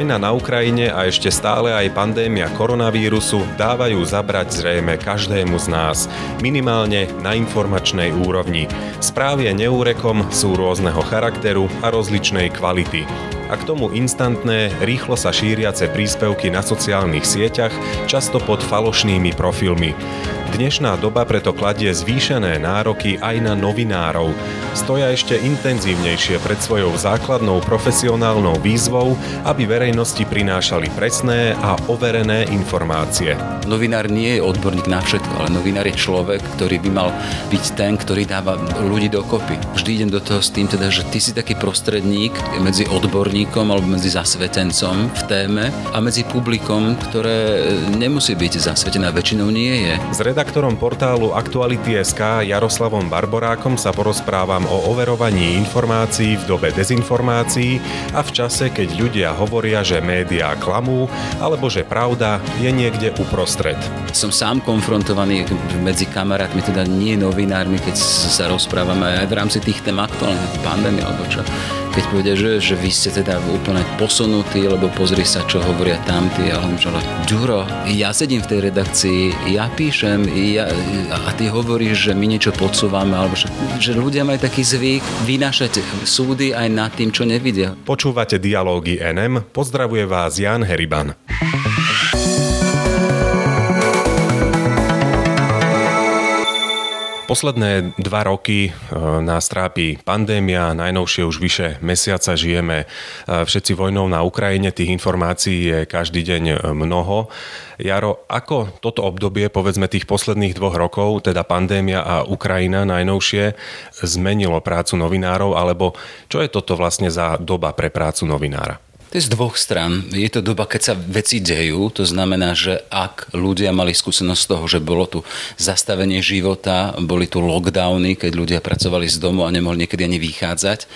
Vojna na Ukrajine a ešte stále aj pandémia koronavírusu dávajú zabrať zrejme každému z nás, minimálne na informačnej úrovni. Správy neúrekom sú rôzneho charakteru a rozličnej kvality a k tomu instantné, rýchlo sa šíriace príspevky na sociálnych sieťach, často pod falošnými profilmi. Dnešná doba preto kladie zvýšené nároky aj na novinárov. Stoja ešte intenzívnejšie pred svojou základnou profesionálnou výzvou, aby verejnosti prinášali presné a overené informácie. Novinár nie je odborník na všetko, ale novinár je človek, ktorý by mal byť ten, ktorý dáva ľudí dokopy. Vždy idem do toho s tým, teda, že ty si taký prostredník medzi odborníkom alebo medzi zasvetencom v téme a medzi publikom, ktoré nemusí byť zasvetené väčšinou nie je. Z redaktorom portálu Aktuality.sk Jaroslavom Barborákom sa porozprávam o overovaní informácií v dobe dezinformácií a v čase, keď ľudia hovoria, že médiá klamú alebo že pravda je niekde uprostred. Som sám konfrontovaný medzi kamarátmi, teda nie novinármi, keď sa rozprávame aj v rámci tých tém aktuálnych pandémie alebo čo keď povedia, že, že vy ste teda úplne posunutí, lebo pozri sa, čo hovoria tamtí. A hovorím, že Ďuro, ja sedím v tej redakcii, ja píšem ja, a ty hovoríš, že my niečo podsúvame, alebo že, že ľudia majú taký zvyk vynášať súdy aj nad tým, čo nevidia. Počúvate dialógy NM, pozdravuje vás Jan Heriban. Posledné dva roky e, nás trápi pandémia, najnovšie už vyše mesiaca žijeme e, všetci vojnou na Ukrajine, tých informácií je každý deň e, mnoho. Jaro, ako toto obdobie, povedzme tých posledných dvoch rokov, teda pandémia a Ukrajina najnovšie, zmenilo prácu novinárov, alebo čo je toto vlastne za doba pre prácu novinára? To je z dvoch stran. Je to doba, keď sa veci dejú, to znamená, že ak ľudia mali skúsenosť z toho, že bolo tu zastavenie života, boli tu lockdowny, keď ľudia pracovali z domu a nemohli niekedy ani vychádzať,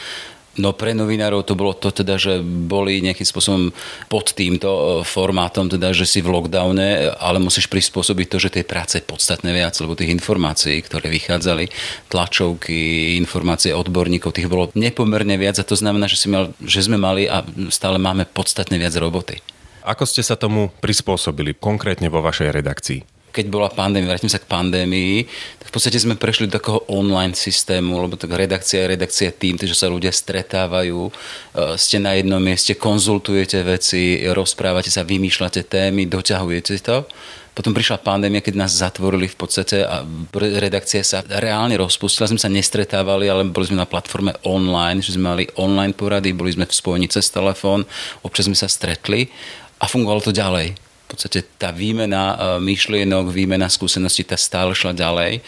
No pre novinárov to bolo to teda, že boli nejakým spôsobom pod týmto e, formátom, teda, že si v lockdowne, ale musíš prispôsobiť to, že tej práce je podstatne viac, lebo tých informácií, ktoré vychádzali, tlačovky, informácie odborníkov, tých bolo nepomerne viac a to znamená, že, si mal, že sme mali a stále máme podstatne viac roboty. Ako ste sa tomu prispôsobili konkrétne vo vašej redakcii? Keď bola pandémia, vrátim sa k pandémii, tak v podstate sme prešli do takého online systému, lebo tak redakcia je redakcia tým, že sa ľudia stretávajú, e, ste na jednom mieste, konzultujete veci, rozprávate sa, vymýšľate témy, doťahujete to. Potom prišla pandémia, keď nás zatvorili v podstate a redakcia sa reálne rozpustila. Sme sa nestretávali, ale boli sme na platforme online, že sme mali online porady, boli sme v spojení cez telefón, občas sme sa stretli a fungovalo to ďalej podstate tá výmena e, myšlienok, výmena skúseností, tá stále šla ďalej.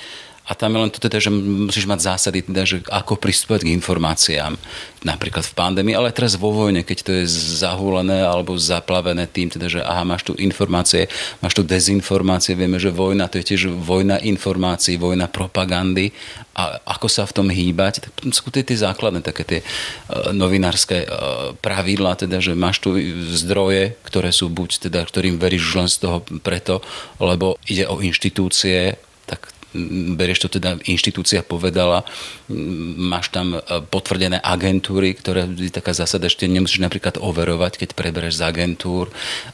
A tam je len to teda, že musíš mať zásady, teda, že ako pristúpať k informáciám. Napríklad v pandémii, ale teraz vo vojne, keď to je zahúlené alebo zaplavené tým, teda, že aha, máš tu informácie, máš tu dezinformácie, vieme, že vojna, to je tiež vojna informácií, vojna propagandy a ako sa v tom hýbať, tak sú tie, tie základné také tie uh, novinárske uh, pravidlá, teda, že máš tu zdroje, ktoré sú buď teda, ktorým veríš len z toho preto, lebo ide o inštitúcie, berieš to teda, inštitúcia povedala, máš tam e, potvrdené agentúry, ktoré je taká zásada, že nemusíš napríklad overovať, keď prebereš z agentúr,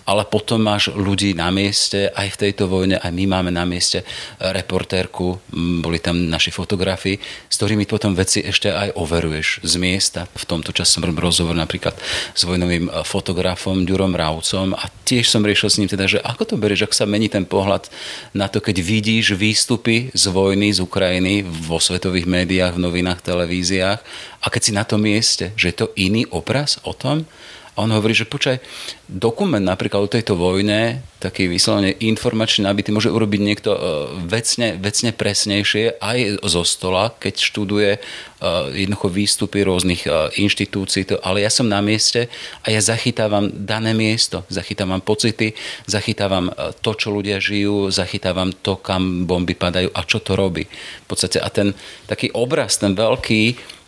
ale potom máš ľudí na mieste, aj v tejto vojne, aj my máme na mieste reportérku, boli tam naši fotografi, s ktorými potom veci ešte aj overuješ z miesta. V tomto čase som robil rozhovor napríklad s vojnovým e, fotografom Ďurom Raucom a tiež som riešil s ním teda, že ako to berieš, ak sa mení ten pohľad na to, keď vidíš výstupy z vojny, z Ukrajiny vo svetových médiách, v novinách, televíziách. A keď si na tom mieste, že je to iný obraz o tom, a on hovorí, že počkaj, dokument napríklad o tejto vojne, taký vyslovene informačný nabitý, môže urobiť niekto e, vecne, vecne presnejšie aj zo stola, keď študuje jednoducho výstupy rôznych e, inštitúcií, ale ja som na mieste a ja zachytávam dané miesto, zachytávam pocity, zachytávam to, čo ľudia žijú, zachytávam to, kam bomby padajú a čo to robí. V podstate a ten taký obraz, ten veľký,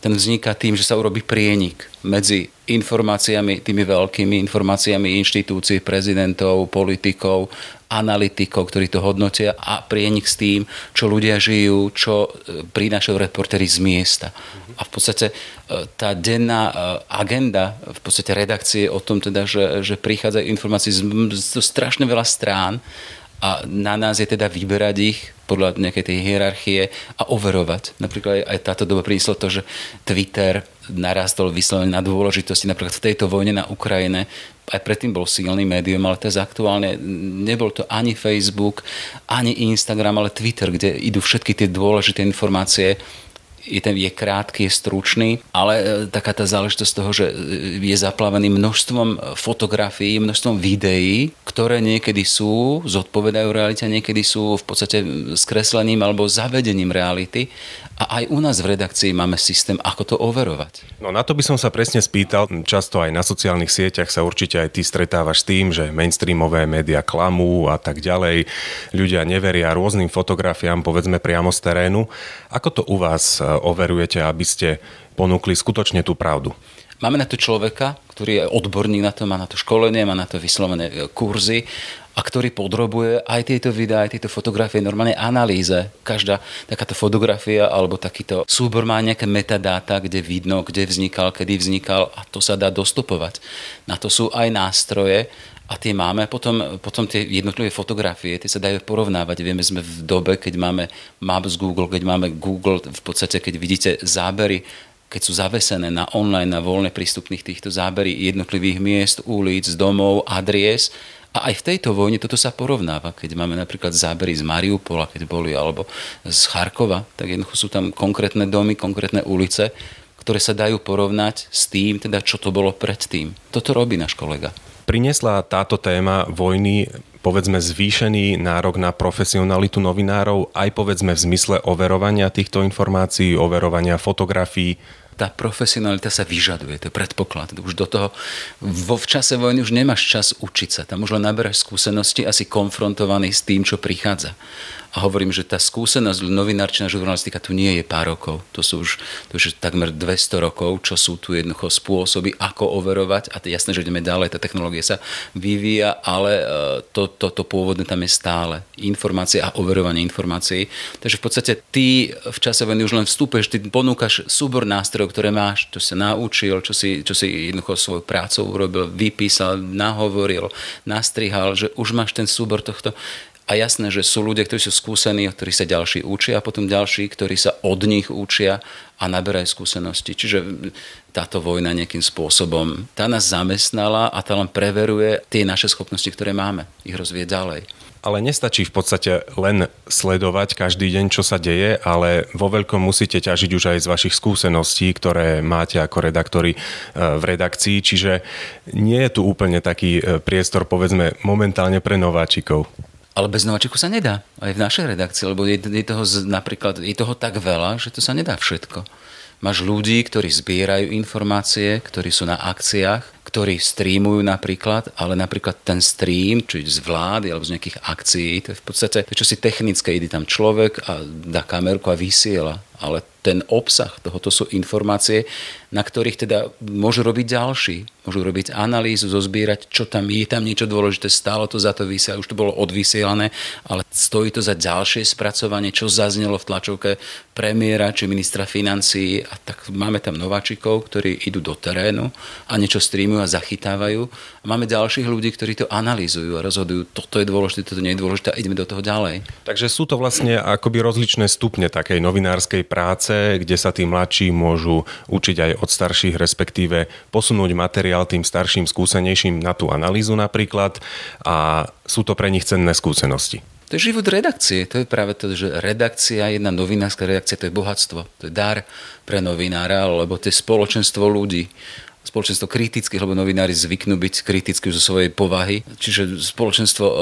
ten vzniká tým, že sa urobí prienik medzi informáciami, tými veľkými informáciami inštitúcií, prezidentov, politikov analytikov, ktorí to hodnotia a prienik s tým, čo ľudia žijú, čo e, prinášajú reportéry z miesta. A v podstate e, tá denná agenda v podstate redakcie o tom teda, že, že prichádzajú informácie z, z strašne veľa strán a na nás je teda vyberať ich podľa nejakej tej hierarchie a overovať. Napríklad aj táto doba priniesla to, že Twitter narastol vyslovene na dôležitosti. Napríklad v tejto vojne na Ukrajine aj predtým bol silný médium, ale teraz aktuálne nebol to ani Facebook, ani Instagram, ale Twitter, kde idú všetky tie dôležité informácie je, ten, je krátky, je stručný, ale e, taká tá záležitosť toho, že e, je zaplavený množstvom fotografií, množstvom videí, ktoré niekedy sú, zodpovedajú realite, niekedy sú v podstate skreslením alebo zavedením reality a aj u nás v redakcii máme systém, ako to overovať. No na to by som sa presne spýtal. Často aj na sociálnych sieťach sa určite aj ty stretávaš s tým, že mainstreamové médiá klamú a tak ďalej. Ľudia neveria rôznym fotografiám, povedzme priamo z terénu. Ako to u vás e, overujete, aby ste ponúkli skutočne tú pravdu? Máme na to človeka, ktorý je odborník na to, má na to školenie, má na to vyslovené e, kurzy a ktorý podrobuje aj tieto videá, aj tieto fotografie normálne analýze. Každá takáto fotografia alebo takýto súbor má nejaké metadáta, kde vidno, kde vznikal, kedy vznikal a to sa dá dostupovať. Na to sú aj nástroje, a tie máme. Potom, potom tie jednotlivé fotografie, tie sa dajú porovnávať. Vieme, sme v dobe, keď máme Maps Google, keď máme Google, v podstate, keď vidíte zábery keď sú zavesené na online, na voľne prístupných týchto zábery jednotlivých miest, ulic, domov, adries, a aj v tejto vojne toto sa porovnáva. Keď máme napríklad zábery z Mariupola, keď boli, alebo z Charkova, tak jednoducho sú tam konkrétne domy, konkrétne ulice, ktoré sa dajú porovnať s tým, teda čo to bolo predtým. Toto robí náš kolega. Prinesla táto téma vojny povedzme zvýšený nárok na profesionalitu novinárov aj povedzme v zmysle overovania týchto informácií, overovania fotografií, tá profesionalita sa vyžaduje, to je predpoklad. Už do toho, vo v čase vojny už nemáš čas učiť sa, tam už len naberáš skúsenosti a si konfrontovaný s tým, čo prichádza. A hovorím, že tá skúsenosť novinárčina žurnalistika tu nie je pár rokov. To sú už, to už takmer 200 rokov, čo sú tu jednoducho spôsoby, ako overovať. A jasné, že ideme ďalej, tá technológia sa vyvíja, ale e, to, to, pôvodné tam je stále. Informácie a overovanie informácií. Takže v podstate ty v čase už len vstúpeš, ty ponúkaš súbor nástrojov, ktoré máš, čo sa naučil, čo si, čo si jednoducho svoju prácu urobil, vypísal, nahovoril, nastrihal, že už máš ten súbor tohto a jasné, že sú ľudia, ktorí sú skúsení, ktorí sa ďalší učia a potom ďalší, ktorí sa od nich učia a naberajú skúsenosti. Čiže táto vojna nejakým spôsobom, tá nás zamestnala a tá len preveruje tie naše schopnosti, ktoré máme, ich rozvieť ďalej. Ale nestačí v podstate len sledovať každý deň, čo sa deje, ale vo veľkom musíte ťažiť už aj z vašich skúseností, ktoré máte ako redaktori e, v redakcii, čiže nie je tu úplne taký e, priestor, povedzme, momentálne pre nováčikov. Ale bez nováčikov sa nedá. Aj v našej redakcii, lebo je, je toho napríklad je toho tak veľa, že to sa nedá všetko. Máš ľudí, ktorí zbierajú informácie, ktorí sú na akciách, ktorí streamujú napríklad, ale napríklad ten stream, či z vlády alebo z nejakých akcií, to je v podstate to, čo si technické, ide tam človek a dá kamerku a vysiela. Ale ten obsah tohoto sú informácie, na ktorých teda môžu robiť ďalší. Môžu robiť analýzu, zozbierať, čo tam je, tam niečo dôležité, stálo to za to vysielať, už to bolo odvysielané, ale stojí to za ďalšie spracovanie, čo zaznelo v tlačovke premiéra či ministra financií a tak máme tam nováčikov, ktorí idú do terénu a niečo streamujú a zachytávajú. A máme ďalších ľudí, ktorí to analýzujú a rozhodujú, toto je dôležité, toto nie je dôležité a ideme do toho ďalej. Takže sú to vlastne akoby rozličné stupne takej novinárskej práce, kde sa tí mladší môžu učiť aj od starších, respektíve posunúť materiál tým starším, skúsenejším na tú analýzu napríklad a sú to pre nich cenné skúsenosti. To je život redakcie. To je práve to, že redakcia, jedna novinárska redakcia, to je bohatstvo. To je dar pre novinára, lebo to je spoločenstvo ľudí spoločenstvo kritických, lebo novinári zvyknú byť kritickí zo svojej povahy. Čiže spoločenstvo e,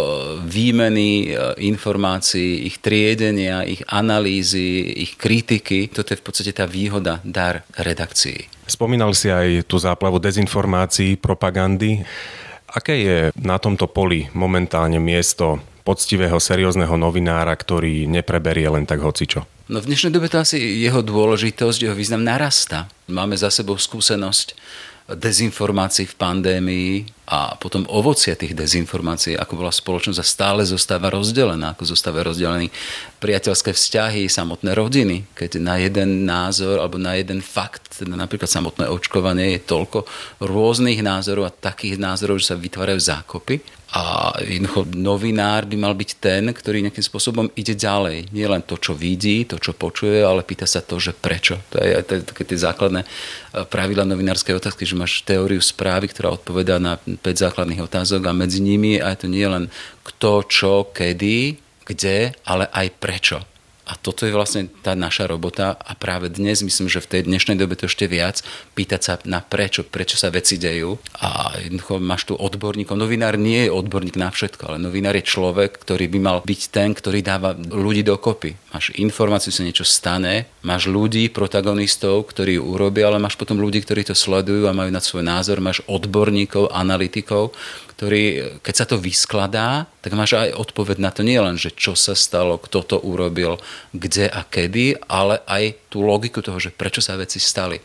výmeny e, informácií, ich triedenia, ich analýzy, ich kritiky. Toto je v podstate tá výhoda, dar redakcií. Spomínal si aj tú záplavu dezinformácií, propagandy. Aké je na tomto poli momentálne miesto poctivého, seriózneho novinára, ktorý nepreberie len tak hocičo? No v dnešnej dobe to asi jeho dôležitosť, jeho význam narasta. Máme za sebou skúsenosť dezinformácií v pandémii a potom ovocie tých dezinformácií, ako bola spoločnosť a stále zostáva rozdelená, ako zostáva rozdelený priateľské vzťahy, samotné rodiny, keď na jeden názor alebo na jeden fakt, teda napríklad samotné očkovanie je toľko rôznych názorov a takých názorov, že sa vytvárajú zákopy a jednoducho novinár by mal byť ten, ktorý nejakým spôsobom ide ďalej. Nie len to, čo vidí, to, čo počuje, ale pýta sa to, že prečo. To je také tie základné e, pravidla novinárskej otázky, že máš teóriu správy, ktorá odpovedá na 5 základných otázok a medzi nimi aj to nie len kto, čo, kedy, kde, ale aj prečo. A toto je vlastne tá naša robota a práve dnes myslím, že v tej dnešnej dobe to ešte viac pýtať sa na prečo, prečo sa veci dejú a jednoducho máš tu odborníkov. Novinár nie je odborník na všetko, ale novinár je človek, ktorý by mal byť ten, ktorý dáva ľudí dokopy. Máš informáciu, sa niečo stane, máš ľudí, protagonistov, ktorí ju urobia, ale máš potom ľudí, ktorí to sledujú a majú na svoj názor, máš odborníkov, analytikov, ktorý, keď sa to vyskladá, tak máš aj odpoveď na to nie len, že čo sa stalo, kto to urobil, kde a kedy, ale aj tú logiku toho, že prečo sa veci stali.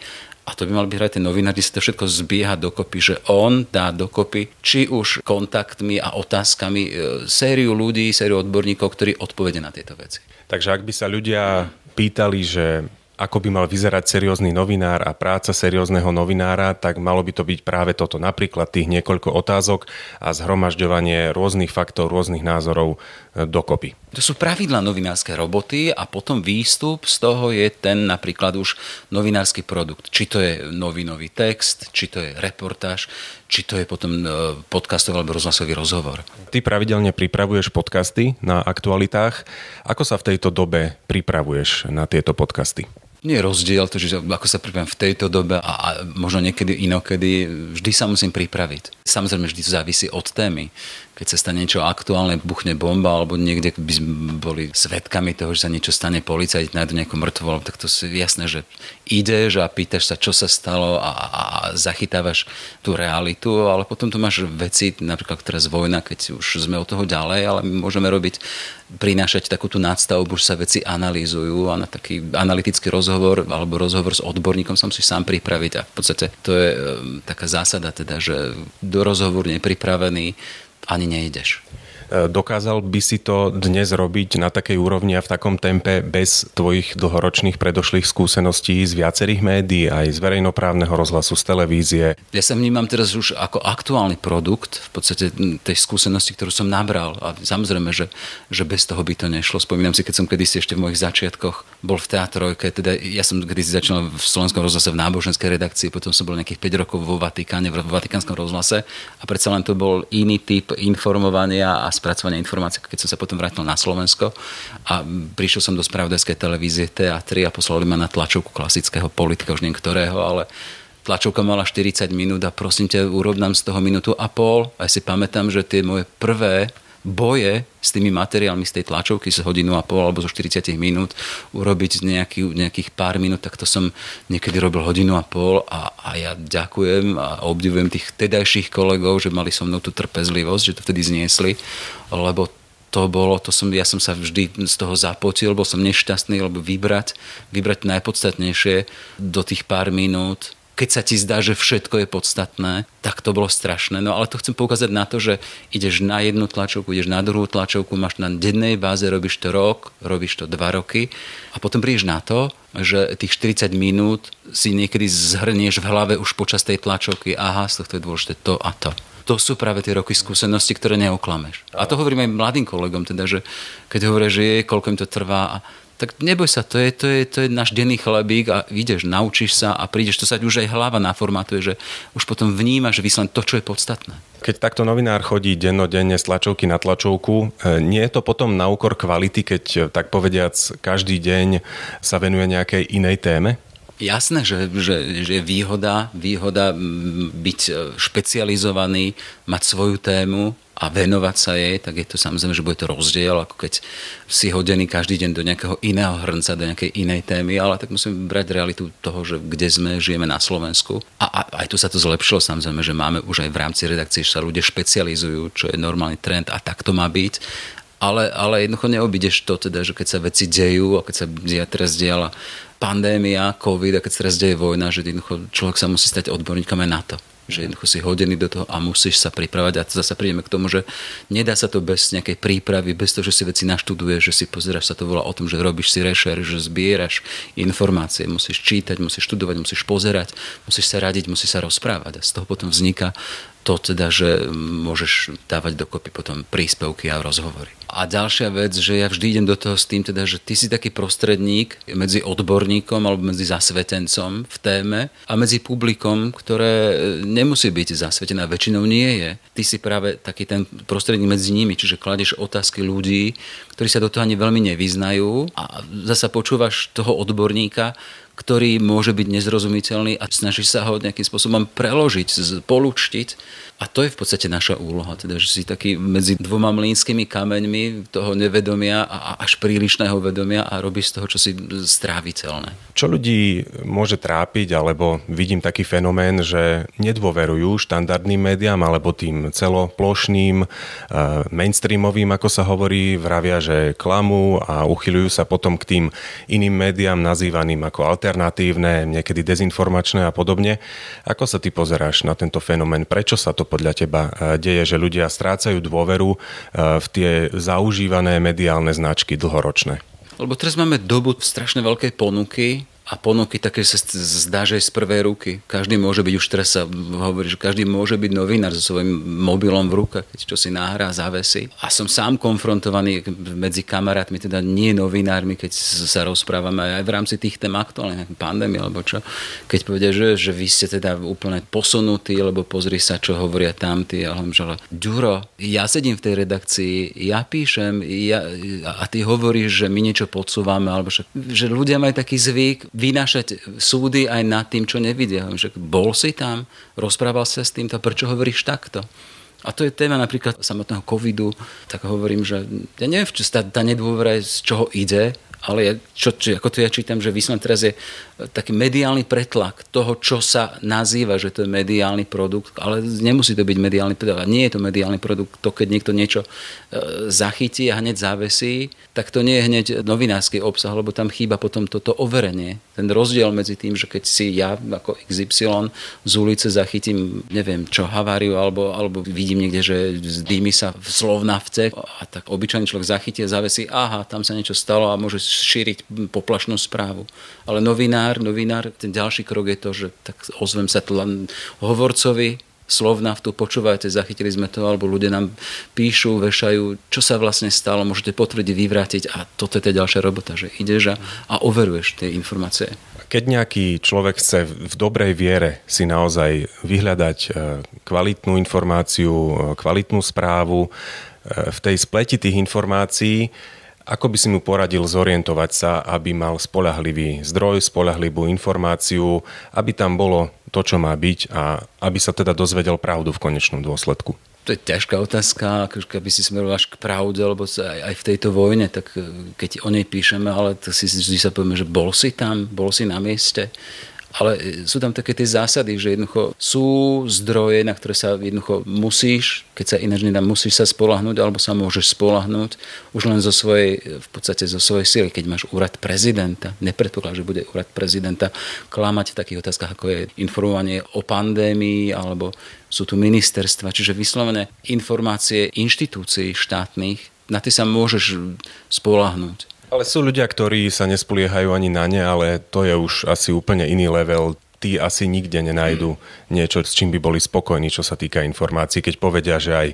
A to by mal byť aj ten novinár, kde sa to všetko zbieha dokopy, že on dá dokopy, či už kontaktmi a otázkami, e, sériu ľudí, sériu odborníkov, ktorí odpovedia na tieto veci. Takže ak by sa ľudia pýtali, že ako by mal vyzerať seriózny novinár a práca seriózneho novinára, tak malo by to byť práve toto. Napríklad tých niekoľko otázok a zhromažďovanie rôznych faktov, rôznych názorov e, dokopy. To sú pravidla novinárskej roboty a potom výstup z toho je ten napríklad už novinársky produkt. Či to je novinový text, či to je reportáž, či to je potom e, podcastový alebo rozhlasový rozhovor. Ty pravidelne pripravuješ podcasty na aktualitách. Ako sa v tejto dobe pripravuješ na tieto podcasty? Nie je rozdiel, to, že ako sa pripravím v tejto dobe a, a možno niekedy inokedy, vždy sa musím pripraviť. Samozrejme, vždy to závisí od témy keď sa stane niečo aktuálne, buchne bomba, alebo niekde by boli svetkami toho, že sa niečo stane, policajt nájdu nejakú mŕtvu, tak to je jasné, že ideš a pýtaš sa, čo sa stalo a, a, a zachytávaš tú realitu, ale potom tu máš veci, napríklad teraz vojna, keď už sme od toho ďalej, ale my môžeme robiť, prinášať takú tú nadstavbu, že sa veci analýzujú a na taký analytický rozhovor alebo rozhovor s odborníkom sa musíš sám pripraviť a v podstate to je um, taká zásada teda, že do rozhovoru nepripravený ani nejdeš. Dokázal by si to dnes robiť na takej úrovni a v takom tempe bez tvojich dlhoročných predošlých skúseností z viacerých médií, aj z verejnoprávneho rozhlasu, z televízie? Ja sa vnímam teraz už ako aktuálny produkt v podstate tej skúsenosti, ktorú som nabral. A samozrejme, že, že bez toho by to nešlo. Spomínam si, keď som kedysi ešte v mojich začiatkoch bol v teatrojke, teda ja som kedysi začal v Slovenskom rozhlase v náboženskej redakcii, potom som bol nejakých 5 rokov vo Vatikáne, v Vatikánskom rozhlase a predsa len to bol iný typ informovania a spracovania informácií, keď som sa potom vrátil na Slovensko a prišiel som do spravodajskej televízie TA3 a poslali ma na tlačovku klasického politika, už neviem ale tlačovka mala 40 minút a prosím ťa, urob nám z toho minútu a pol. A ja si pamätám, že tie moje prvé boje s tými materiálmi z tej tlačovky z hodinu a pol alebo zo 40 minút urobiť nejaký, nejakých pár minút, tak to som niekedy robil hodinu a pol a, a ja ďakujem a obdivujem tých tedajších kolegov, že mali so mnou tú trpezlivosť, že to vtedy zniesli, lebo to bolo, to som, ja som sa vždy z toho zapotil, bol som nešťastný, lebo vybrať, vybrať najpodstatnejšie do tých pár minút keď sa ti zdá, že všetko je podstatné, tak to bolo strašné. No ale to chcem poukázať na to, že ideš na jednu tlačovku, ideš na druhú tlačovku, máš na dennej báze, robíš to rok, robíš to dva roky a potom prídeš na to, že tých 40 minút si niekedy zhrnieš v hlave už počas tej tlačovky. Aha, z tohto je dôležité to a to to sú práve tie roky skúsenosti, ktoré neoklameš. A to hovorím aj mladým kolegom, teda, že keď hovoria, že je, koľko im to trvá, tak neboj sa, to je, to je, to je náš denný chlebík a ideš, naučíš sa a prídeš, to sa už aj hlava naformatuje, že už potom vnímaš vyslen to, čo je podstatné. Keď takto novinár chodí dennodenne z tlačovky na tlačovku, e, nie je to potom na úkor kvality, keď e, tak povediac každý deň sa venuje nejakej inej téme? Jasné, že, že, že je výhoda, výhoda byť e, špecializovaný, mať svoju tému, a venovať sa jej, tak je to samozrejme, že bude to rozdiel, ako keď si hodený každý deň do nejakého iného hrnca, do nejakej inej témy, ale tak musíme brať realitu toho, že kde sme, žijeme na Slovensku. A, a aj tu sa to zlepšilo, samozrejme, že máme už aj v rámci redakcie, že sa ľudia špecializujú, čo je normálny trend a tak to má byť ale, ale jednoducho neobídeš to teda, že keď sa veci dejú a keď sa teraz diala pandémia, covid a keď sa teraz deje vojna, že jednoducho človek sa musí stať odborníkom aj na to že jednoducho si hodený do toho a musíš sa pripravať. A zase prídeme k tomu, že nedá sa to bez nejakej prípravy, bez toho, že si veci naštuduješ, že si pozeráš, sa to volá o tom, že robíš si rešer, že zbieraš informácie, musíš čítať, musíš študovať, musíš pozerať, musíš sa radiť, musíš sa rozprávať. A z toho potom vzniká to teda, že môžeš dávať dokopy potom príspevky a rozhovory. A ďalšia vec, že ja vždy idem do toho s tým, teda, že ty si taký prostredník medzi odborníkom alebo medzi zasvetencom v téme a medzi publikom, ktoré nemusí byť zasvetené, väčšinou nie je. Ty si práve taký ten prostredník medzi nimi, čiže kladeš otázky ľudí, ktorí sa do toho ani veľmi nevyznajú a zasa počúvaš toho odborníka, ktorý môže byť nezrozumiteľný a snaží sa ho nejakým spôsobom preložiť, polučtiť a to je v podstate naša úloha, teda, že si taký medzi dvoma mlínskymi kameňmi toho nevedomia a až prílišného vedomia a robí z toho čosi stráviteľné. Čo ľudí môže trápiť, alebo vidím taký fenomén, že nedôverujú štandardným médiám alebo tým celoplošným, eh, mainstreamovým, ako sa hovorí, vravia, že klamú a uchyľujú sa potom k tým iným médiám nazývaným ako alternatívne, niekedy dezinformačné a podobne. Ako sa ty pozeráš na tento fenomén? Prečo sa to podľa teba e, deje, že ľudia strácajú dôveru e, v tie zaužívané mediálne značky dlhoročné? Lebo teraz máme dobu strašne veľkej ponuky a ponuky také sa zdá, že z prvej ruky. Každý môže byť, už teraz sa hovorí, že každý môže byť novinár so svojím mobilom v rukách, keď čo si nahrá, zavesí. A som sám konfrontovaný medzi kamarátmi, teda nie novinármi, keď sa rozprávame aj v rámci tých tém aktuálnych, pandémie alebo čo. Keď povedia, že, že vy ste teda úplne posunutí, lebo pozri sa, čo hovoria tamtí. Ale že Ďuro, ja sedím v tej redakcii, ja píšem ja, a ty hovoríš, že my niečo podsúvame, alebo že, že ľudia majú taký zvyk vynášať súdy aj nad tým, čo nevidia. Že bol si tam, rozprával sa s týmto, prečo hovoríš takto? A to je téma napríklad samotného covidu, tak hovorím, že ja neviem, či tá, tá nedôvera z čoho ide, ale ja, čo, čo, ako to ja čítam, že výsledný teraz je taký mediálny pretlak toho, čo sa nazýva, že to je mediálny produkt, ale nemusí to byť mediálny produkt. Nie je to mediálny produkt. To, keď niekto niečo e, zachytí a hneď závesí, tak to nie je hneď novinársky obsah, lebo tam chýba potom toto overenie. Ten rozdiel medzi tým, že keď si ja ako XY z ulice zachytím, neviem čo, haváriu, alebo, alebo vidím niekde, že dýmy sa v slovnavce a tak obyčajný človek zachytí a zavesí, aha, tam sa niečo stalo a môže šíriť poplašnú správu. Ale novinár, novinár, ten ďalší krok je to, že tak ozvem sa len hovorcovi, slovna v tu počúvajte, zachytili sme to, alebo ľudia nám píšu, vešajú, čo sa vlastne stalo, môžete potvrdiť, vyvrátiť a toto je tá ďalšia robota, že ideš a, a overuješ tie informácie. Keď nejaký človek chce v dobrej viere si naozaj vyhľadať e, kvalitnú informáciu, e, kvalitnú správu, e, v tej spleti tých informácií, ako by si mu poradil zorientovať sa, aby mal spolahlivý zdroj, spolahlivú informáciu, aby tam bolo to, čo má byť a aby sa teda dozvedel pravdu v konečnom dôsledku? To je ťažká otázka, keby si smeroval až k pravde, lebo aj, aj v tejto vojne, tak e, keď o nej píšeme, ale to si vždy sa povieme, že bol si tam, bol si na mieste ale sú tam také tie zásady, že jednoducho sú zdroje, na ktoré sa jednoducho musíš, keď sa ináč nedá, musíš sa spolahnúť, alebo sa môžeš spolahnúť už len zo svojej, v podstate zo svojej sily. Keď máš úrad prezidenta, nepredpoklad, že bude úrad prezidenta klamať v takých otázkach, ako je informovanie o pandémii, alebo sú tu ministerstva, čiže vyslovené informácie inštitúcií štátnych, na tie sa môžeš spolahnúť. Ale sú ľudia, ktorí sa nespoliehajú ani na ne, ale to je už asi úplne iný level tí asi nikde nenajdu niečo, s čím by boli spokojní, čo sa týka informácií. Keď povedia, že aj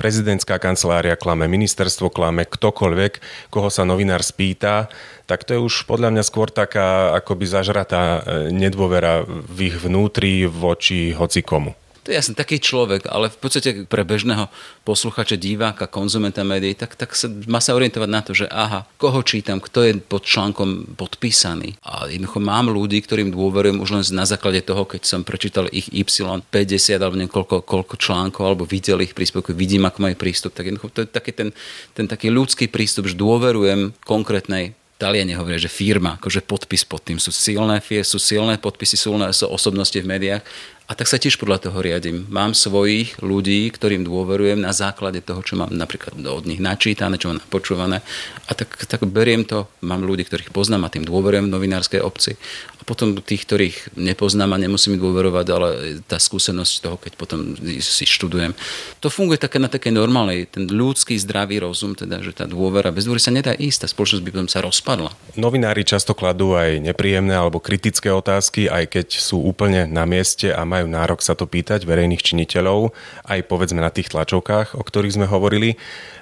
prezidentská kancelária klame, ministerstvo klame, ktokoľvek, koho sa novinár spýta, tak to je už podľa mňa skôr taká akoby zažratá e, nedôvera v ich vnútri voči hoci komu. To ja som taký človek, ale v podstate pre bežného posluchača, diváka, konzumenta médií, tak, tak sa, má sa orientovať na to, že aha, koho čítam, kto je pod článkom podpísaný. A jednoducho mám ľudí, ktorým dôverujem už len na základe toho, keď som prečítal ich Y 50 alebo niekoľko koľko článkov, alebo videl ich príspevky, vidím, ako majú prístup. Tak jednoducho to je taký ten, ten taký ľudský prístup, že dôverujem konkrétnej Taliani hovoria, že firma, akože podpis pod tým sú silné, sú silné podpisy, silné sú osobnosti v médiách a tak sa tiež podľa toho riadím. Mám svojich ľudí, ktorým dôverujem na základe toho, čo mám napríklad od nich načítané, čo mám počúvané. A tak, tak beriem to, mám ľudí, ktorých poznám a tým dôverujem v novinárskej obci. A potom tých, ktorých nepoznám a nemusím dôverovať, ale tá skúsenosť toho, keď potom si študujem. To funguje také na takej normálnej, ten ľudský zdravý rozum, teda, že tá dôvera, bez dôvery sa nedá ísť, tá spoločnosť by potom sa rozpadla. Novinári často kladú aj nepríjemné alebo kritické otázky, aj keď sú úplne na mieste a majú nárok sa to pýtať verejných činiteľov, aj povedzme na tých tlačovkách, o ktorých sme hovorili.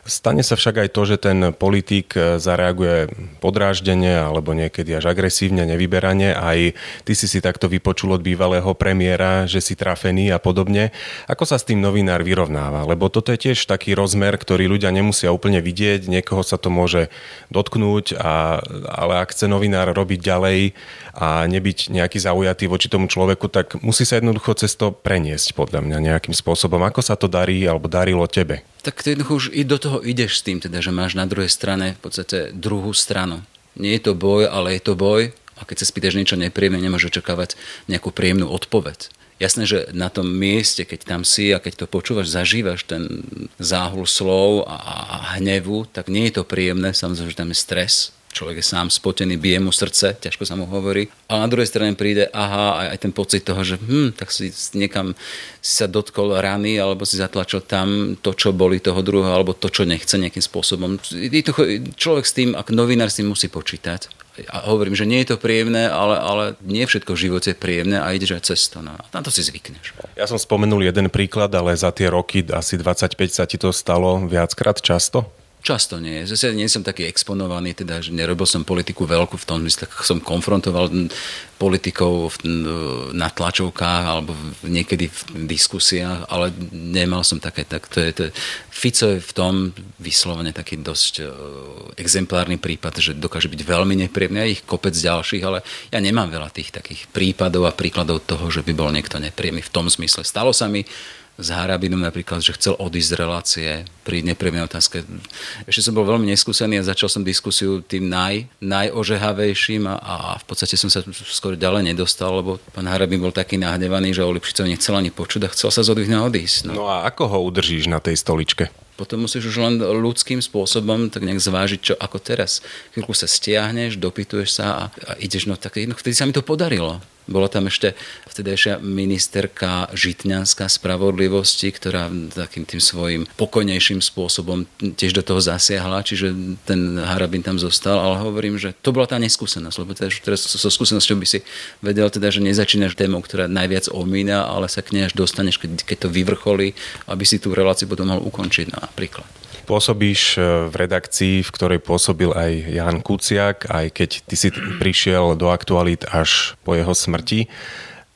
Stane sa však aj to, že ten politik e, zareaguje podráždenie alebo niekedy až agresívne, nevyberanie. Aj ty si si takto vypočul od bývalého premiéra, že si trafený a podobne. Ako sa s tým novinár vyrovnáva? Lebo toto je tiež taký rozmer, ktorý ľudia nemusia úplne vidieť, niekoho sa to môže dotknúť, a, ale ak chce novinár robiť ďalej a nebyť nejaký zaujatý voči tomu človeku, tak musí sa jednoducho cez to preniesť podľa mňa nejakým spôsobom. Ako sa to darí alebo darilo tebe? Tak jednoducho už i do toho ideš s tým, teda, že máš na druhej strane v podstate druhú stranu. Nie je to boj, ale je to boj a keď sa spýtaš niečo nepríjemné, nemôžeš očakávať nejakú príjemnú odpoveď. Jasné, že na tom mieste, keď tam si a keď to počúvaš, zažívaš ten záhul slov a, a hnevu, tak nie je to príjemné, samozrejme, že tam je stres, človek je sám spotený, bije mu srdce, ťažko sa mu hovorí. A na druhej strane príde, aha, aj, aj ten pocit toho, že hm, tak si niekam si sa dotkol rany, alebo si zatlačil tam to, čo boli toho druhého, alebo to, čo nechce nejakým spôsobom. Človek s tým, ak novinár s tým musí počítať. A hovorím, že nie je to príjemné, ale, ale nie všetko v živote je príjemné a ideš aj cez to. No. Na to si zvykneš. Ja som spomenul jeden príklad, ale za tie roky, asi 25 sa ti to stalo viackrát často? Často nie. Zase nie som taký exponovaný, teda, že nerobil som politiku veľkú v tom zmysle, som konfrontoval politikov na tlačovkách alebo niekedy v diskusiách, ale nemal som také, tak to je, to Fico je v tom vyslovene taký dosť uh, exemplárny prípad, že dokáže byť veľmi nepríjemný, aj ich kopec ďalších, ale ja nemám veľa tých takých prípadov a príkladov toho, že by bol niekto nepríjemný v tom zmysle. Stalo sa mi, s Harabinom napríklad, že chcel odísť z relácie pri nepríjemnej otázke. Ešte som bol veľmi neskúsený a začal som diskusiu tým naj, najožehavejším a, a v podstate som sa skoro ďalej nedostal, lebo pán Harabin bol taký nahnevaný, že o Lipšicov nechcel ani počuť a chcel sa zodvihnúť odísť. No. no a ako ho udržíš na tej stoličke? potom musíš už len ľudským spôsobom tak nejak zvážiť, čo ako teraz. Chvíľku sa stiahneš, dopytuješ sa a, a ideš, no tak jedno, vtedy sa mi to podarilo. Bola tam ešte vtedajšia ministerka Žitňanská spravodlivosti, ktorá takým tým svojim pokojnejším spôsobom tiež do toho zasiahla, čiže ten Harabin tam zostal, ale hovorím, že to bola tá neskúsenosť, lebo teda, teraz so skúsenosťou by si vedel teda, že nezačínaš témou, ktorá najviac omína, ale sa k nej až dostaneš, keď, keď to vyvrcholí, aby si tú reláciu potom mohol ukončiť napríklad. Pôsobíš e, v redakcii, v ktorej pôsobil aj Jan Kuciak, aj keď ty si prišiel do aktualít až po jeho smrti.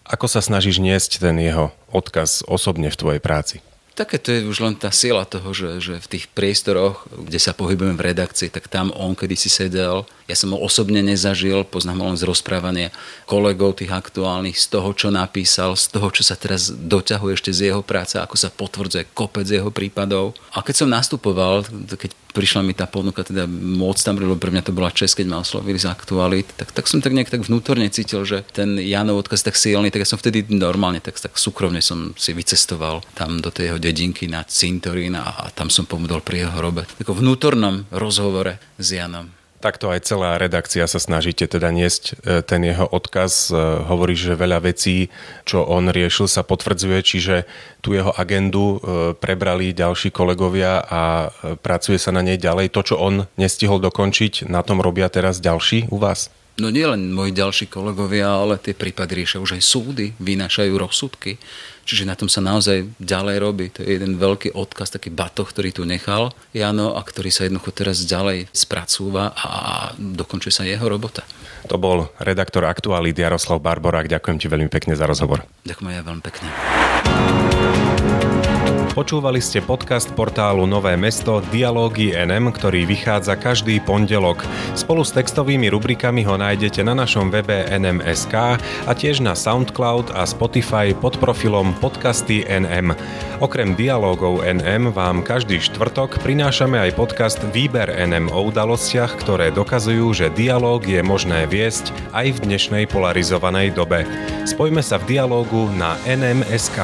Ako sa snažíš niesť ten jeho odkaz osobne v tvojej práci? Také to je už len tá sila toho, že, že v tých priestoroch, kde sa pohybujeme v redakcii, tak tam on kedy si sedel. Ja som ho osobne nezažil, poznám ho len z rozprávania kolegov tých aktuálnych, z toho, čo napísal, z toho, čo sa teraz doťahuje ešte z jeho práce, ako sa potvrdzuje kopec jeho prípadov. A keď som nastupoval, keď prišla mi tá ponuka teda môcť tam, lebo pre mňa to bola čest, keď ma oslovili z aktualit, tak, tak som tak nejak tak vnútorne cítil, že ten Janov odkaz tak silný, tak ja som vtedy normálne, tak, tak súkromne som si vycestoval tam do tej jeho dedinky na cintorín a, a tam som pomudol pri jeho hrobe. Tako vnútornom rozhovore s Janom. Takto aj celá redakcia sa snažíte teda niesť e, ten jeho odkaz. E, hovorí, že veľa vecí, čo on riešil, sa potvrdzuje, čiže tú jeho agendu e, prebrali ďalší kolegovia a pracuje sa na nej ďalej. To, čo on nestihol dokončiť, na tom robia teraz ďalší u vás? No nie len moji ďalší kolegovia, ale tie prípady riešia už aj súdy, vynášajú rozsudky. Čiže na tom sa naozaj ďalej robí. To je jeden veľký odkaz, taký batoh, ktorý tu nechal Jano a ktorý sa jednoducho teraz ďalej spracúva a dokončuje sa jeho robota. To bol redaktor Aktualít Jaroslav Barborák. Ďakujem ti veľmi pekne za rozhovor. Ďakujem aj veľmi pekne. Počúvali ste podcast portálu Nové mesto Dialógy NM, ktorý vychádza každý pondelok. Spolu s textovými rubrikami ho nájdete na našom webe nm.sk a tiež na SoundCloud a Spotify pod profilom Podcasty NM. Okrem dialógov NM vám každý štvrtok prinášame aj podcast Výber NM o udalostiach, ktoré dokazujú, že dialóg je možné viesť aj v dnešnej polarizovanej dobe. Spojme sa v dialógu na NM.sk.